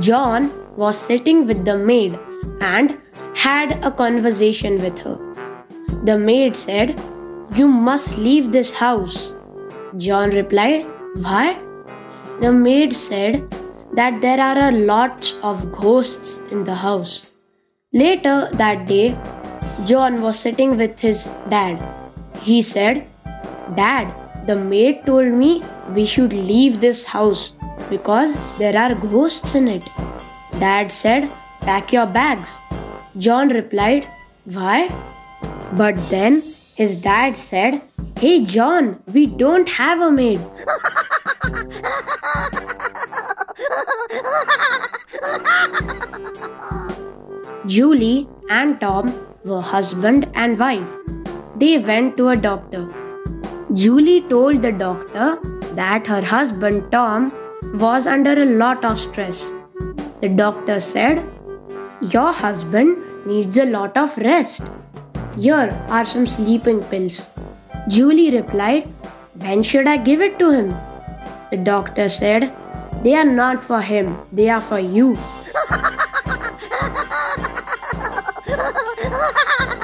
John was sitting with the maid and had a conversation with her. The maid said, You must leave this house. John replied, Why? The maid said that there are a lot of ghosts in the house. Later that day, John was sitting with his dad. He said, Dad, the maid told me we should leave this house because there are ghosts in it. Dad said, Pack your bags. John replied, Why? But then his dad said, Hey John, we don't have a maid. Julie and Tom were husband and wife. They went to a doctor. Julie told the doctor that her husband Tom was under a lot of stress. The doctor said, Your husband needs a lot of rest. Here are some sleeping pills. Julie replied, When should I give it to him? The doctor said, They are not for him, they are for you.